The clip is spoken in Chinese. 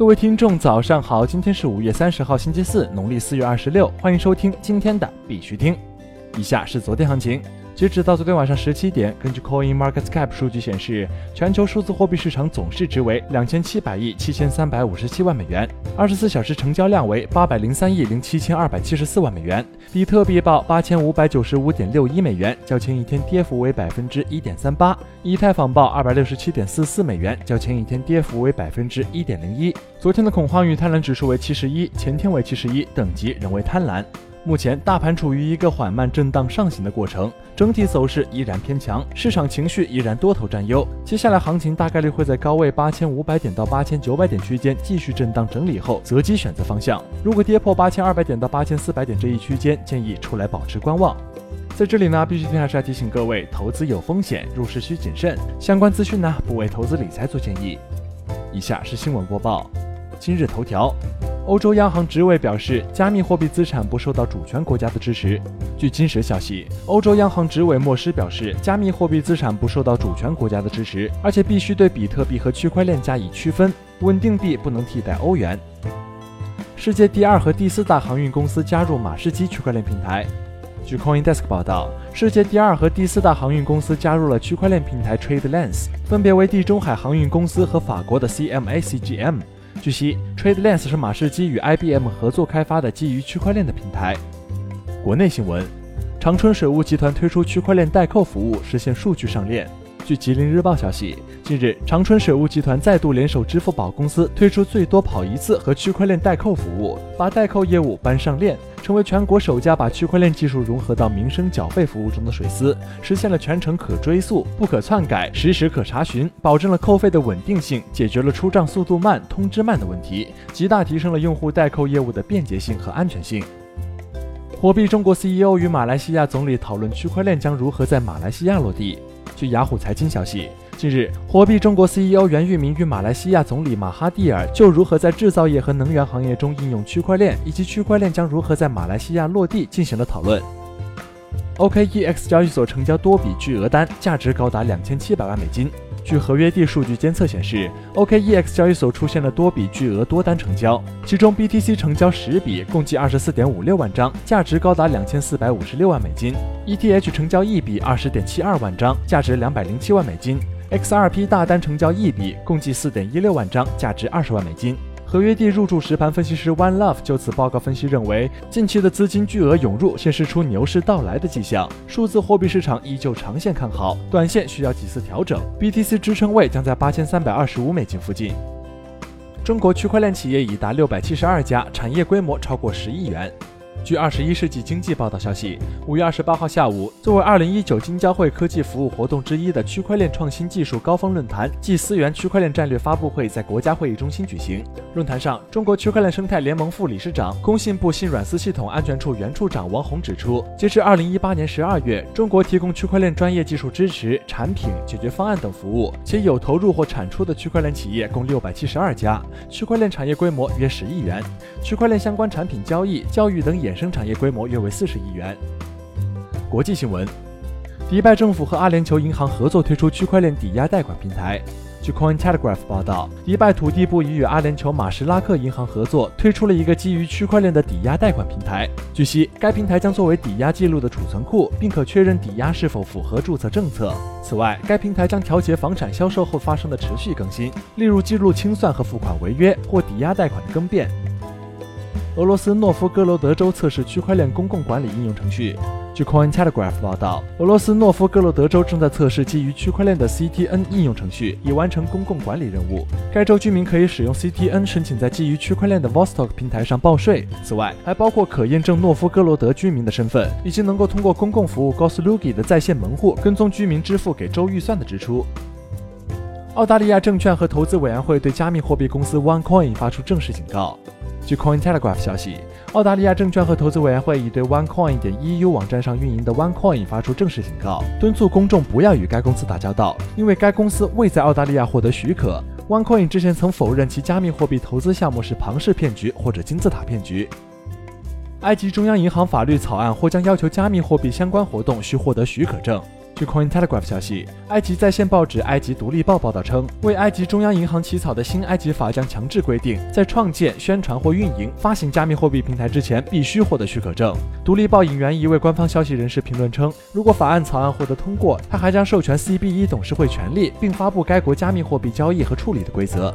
各位听众，早上好！今天是五月三十号，星期四，农历四月二十六。欢迎收听今天的必须听。以下是昨天行情。截止到昨天晚上十七点，根据 Coin Market Cap 数据显示，全球数字货币市场总市值为两千七百亿七千三百五十七万美元，二十四小时成交量为八百零三亿零七千二百七十四万美元。比特币报八千五百九十五点六一美元，较前一天跌幅为百分之一点三八。以太坊报二百六十七点四四美元，较前一天跌幅为百分之一点零一。昨天的恐慌与贪婪指数为七十一，前天为七十一，等级仍为贪婪。目前大盘处于一个缓慢震荡上行的过程，整体走势依然偏强，市场情绪依然多头占优。接下来行情大概率会在高位八千五百点到八千九百点区间继续震荡整理后择机选择方向。如果跌破八千二百点到八千四百点这一区间，建议出来保持观望。在这里呢，必须还是要提醒各位，投资有风险，入市需谨慎。相关资讯呢，不为投资理财做建议。以下是新闻播报，今日头条。欧洲央行执委表示，加密货币资产不受到主权国家的支持。据今时消息，欧洲央行执委莫施表示，加密货币资产不受到主权国家的支持，而且必须对比特币和区块链加以区分。稳定币不能替代欧元。世界第二和第四大航运公司加入马士基区块链平台。据 CoinDesk 报道，世界第二和第四大航运公司加入了区块链平台 TradeLens，分别为地中海航运公司和法国的 CMA-CGM。据悉，TradeLens 是马士基与 IBM 合作开发的基于区块链的平台。国内新闻：长春水务集团推出区块链代扣服务，实现数据上链。据吉林日报消息，近日，长春水务集团再度联手支付宝公司，推出最多跑一次和区块链代扣服务，把代扣业务搬上链。成为全国首家把区块链技术融合到民生缴费服务中的水司，实现了全程可追溯、不可篡改、实时可查询，保证了扣费的稳定性，解决了出账速度慢、通知慢的问题，极大提升了用户代扣业务的便捷性和安全性。火币中国 CEO 与马来西亚总理讨论区块链将如何在马来西亚落地。据雅虎财经消息。近日，火币中国 CEO 袁玉明与马来西亚总理马哈蒂尔就如何在制造业和能源行业中应用区块链，以及区块链将如何在马来西亚落地进行了讨论。OKEX 交易所成交多笔巨额单，价值高达两千七百万美金。据合约地数据监测显示，OKEX 交易所出现了多笔巨额多单成交，其中 BTC 成交十笔，共计二十四点五六万张，价值高达两千四百五十六万美金；ETH 成交一笔，二十点七二万张，价值两百零七万美金。XRP 大单成交一笔，共计四点一六万张，价值二十万美金。合约地入驻实盘分析师 One Love 就此报告分析认为，近期的资金巨额涌入，显示出牛市到来的迹象。数字货币市场依旧长线看好，短线需要几次调整。BTC 支撑位将在八千三百二十五美金附近。中国区块链企业已达六百七十二家，产业规模超过十亿元。据二十一世纪经济报道消息，五月二十八号下午，作为二零一九金交会科技服务活动之一的区块链创新技术高峰论坛暨思源区块链战略发布会在国家会议中心举行。论坛上，中国区块链生态联盟副理事长、工信部信软司系统安全处原处长王红指出，截至二零一八年十二月，中国提供区块链专业技术支持、产品、解决方案等服务，且有投入或产出的区块链企业共六百七十二家，区块链产业规模约十亿元，区块链相关产品交易、教育等也衍生产业规模约为四十亿元。国际新闻：迪拜政府和阿联酋银行合作推出区块链抵押贷款平台。据 Cointelegraph 报道，迪拜土地部已与阿联酋马什拉克银行合作，推出了一个基于区块链的抵押贷款平台。据悉，该平台将作为抵押记录的储存库，并可确认抵押是否符合注册政策。此外，该平台将调节房产销售后发生的持续更新，例如记录清算和付款违约或抵押贷款的更变。俄罗斯诺夫哥罗德州测试区块链公共管理应用程序。据 Cointelegraph 报道，俄罗斯诺夫哥罗德州正在测试基于区块链的 CTN 应用程序，以完成公共管理任务。该州居民可以使用 CTN 申请在基于区块链的 Vostok 平台上报税。此外，还包括可验证诺夫哥罗德居民的身份，以及能够通过公共服务 Goslugi 的在线门户跟踪居民支付给州预算的支出。澳大利亚证券和投资委员会对加密货币公司 OneCoin 发出正式警告。据 Cointelegraph 消息，澳大利亚证券和投资委员会已对 OneCoin 点 EU 网站上运营的 OneCoin 发出正式警告，敦促公众不要与该公司打交道，因为该公司未在澳大利亚获得许可。OneCoin 之前曾否认其加密货币投资项目是庞氏骗局或者金字塔骗局。埃及中央银行法律草案或将要求加密货币相关活动需获得许可证。据 Cointelegraph 消息，埃及在线报纸《埃及独立报》报道称，为埃及中央银行起草的新埃及法将强制规定，在创建、宣传或运营、发行加密货币平台之前，必须获得许可证。独立报引援一位官方消息人士评论称，如果法案草案获得通过，他还将授权 CBE 董事会权力，并发布该国加密货币交易和处理的规则。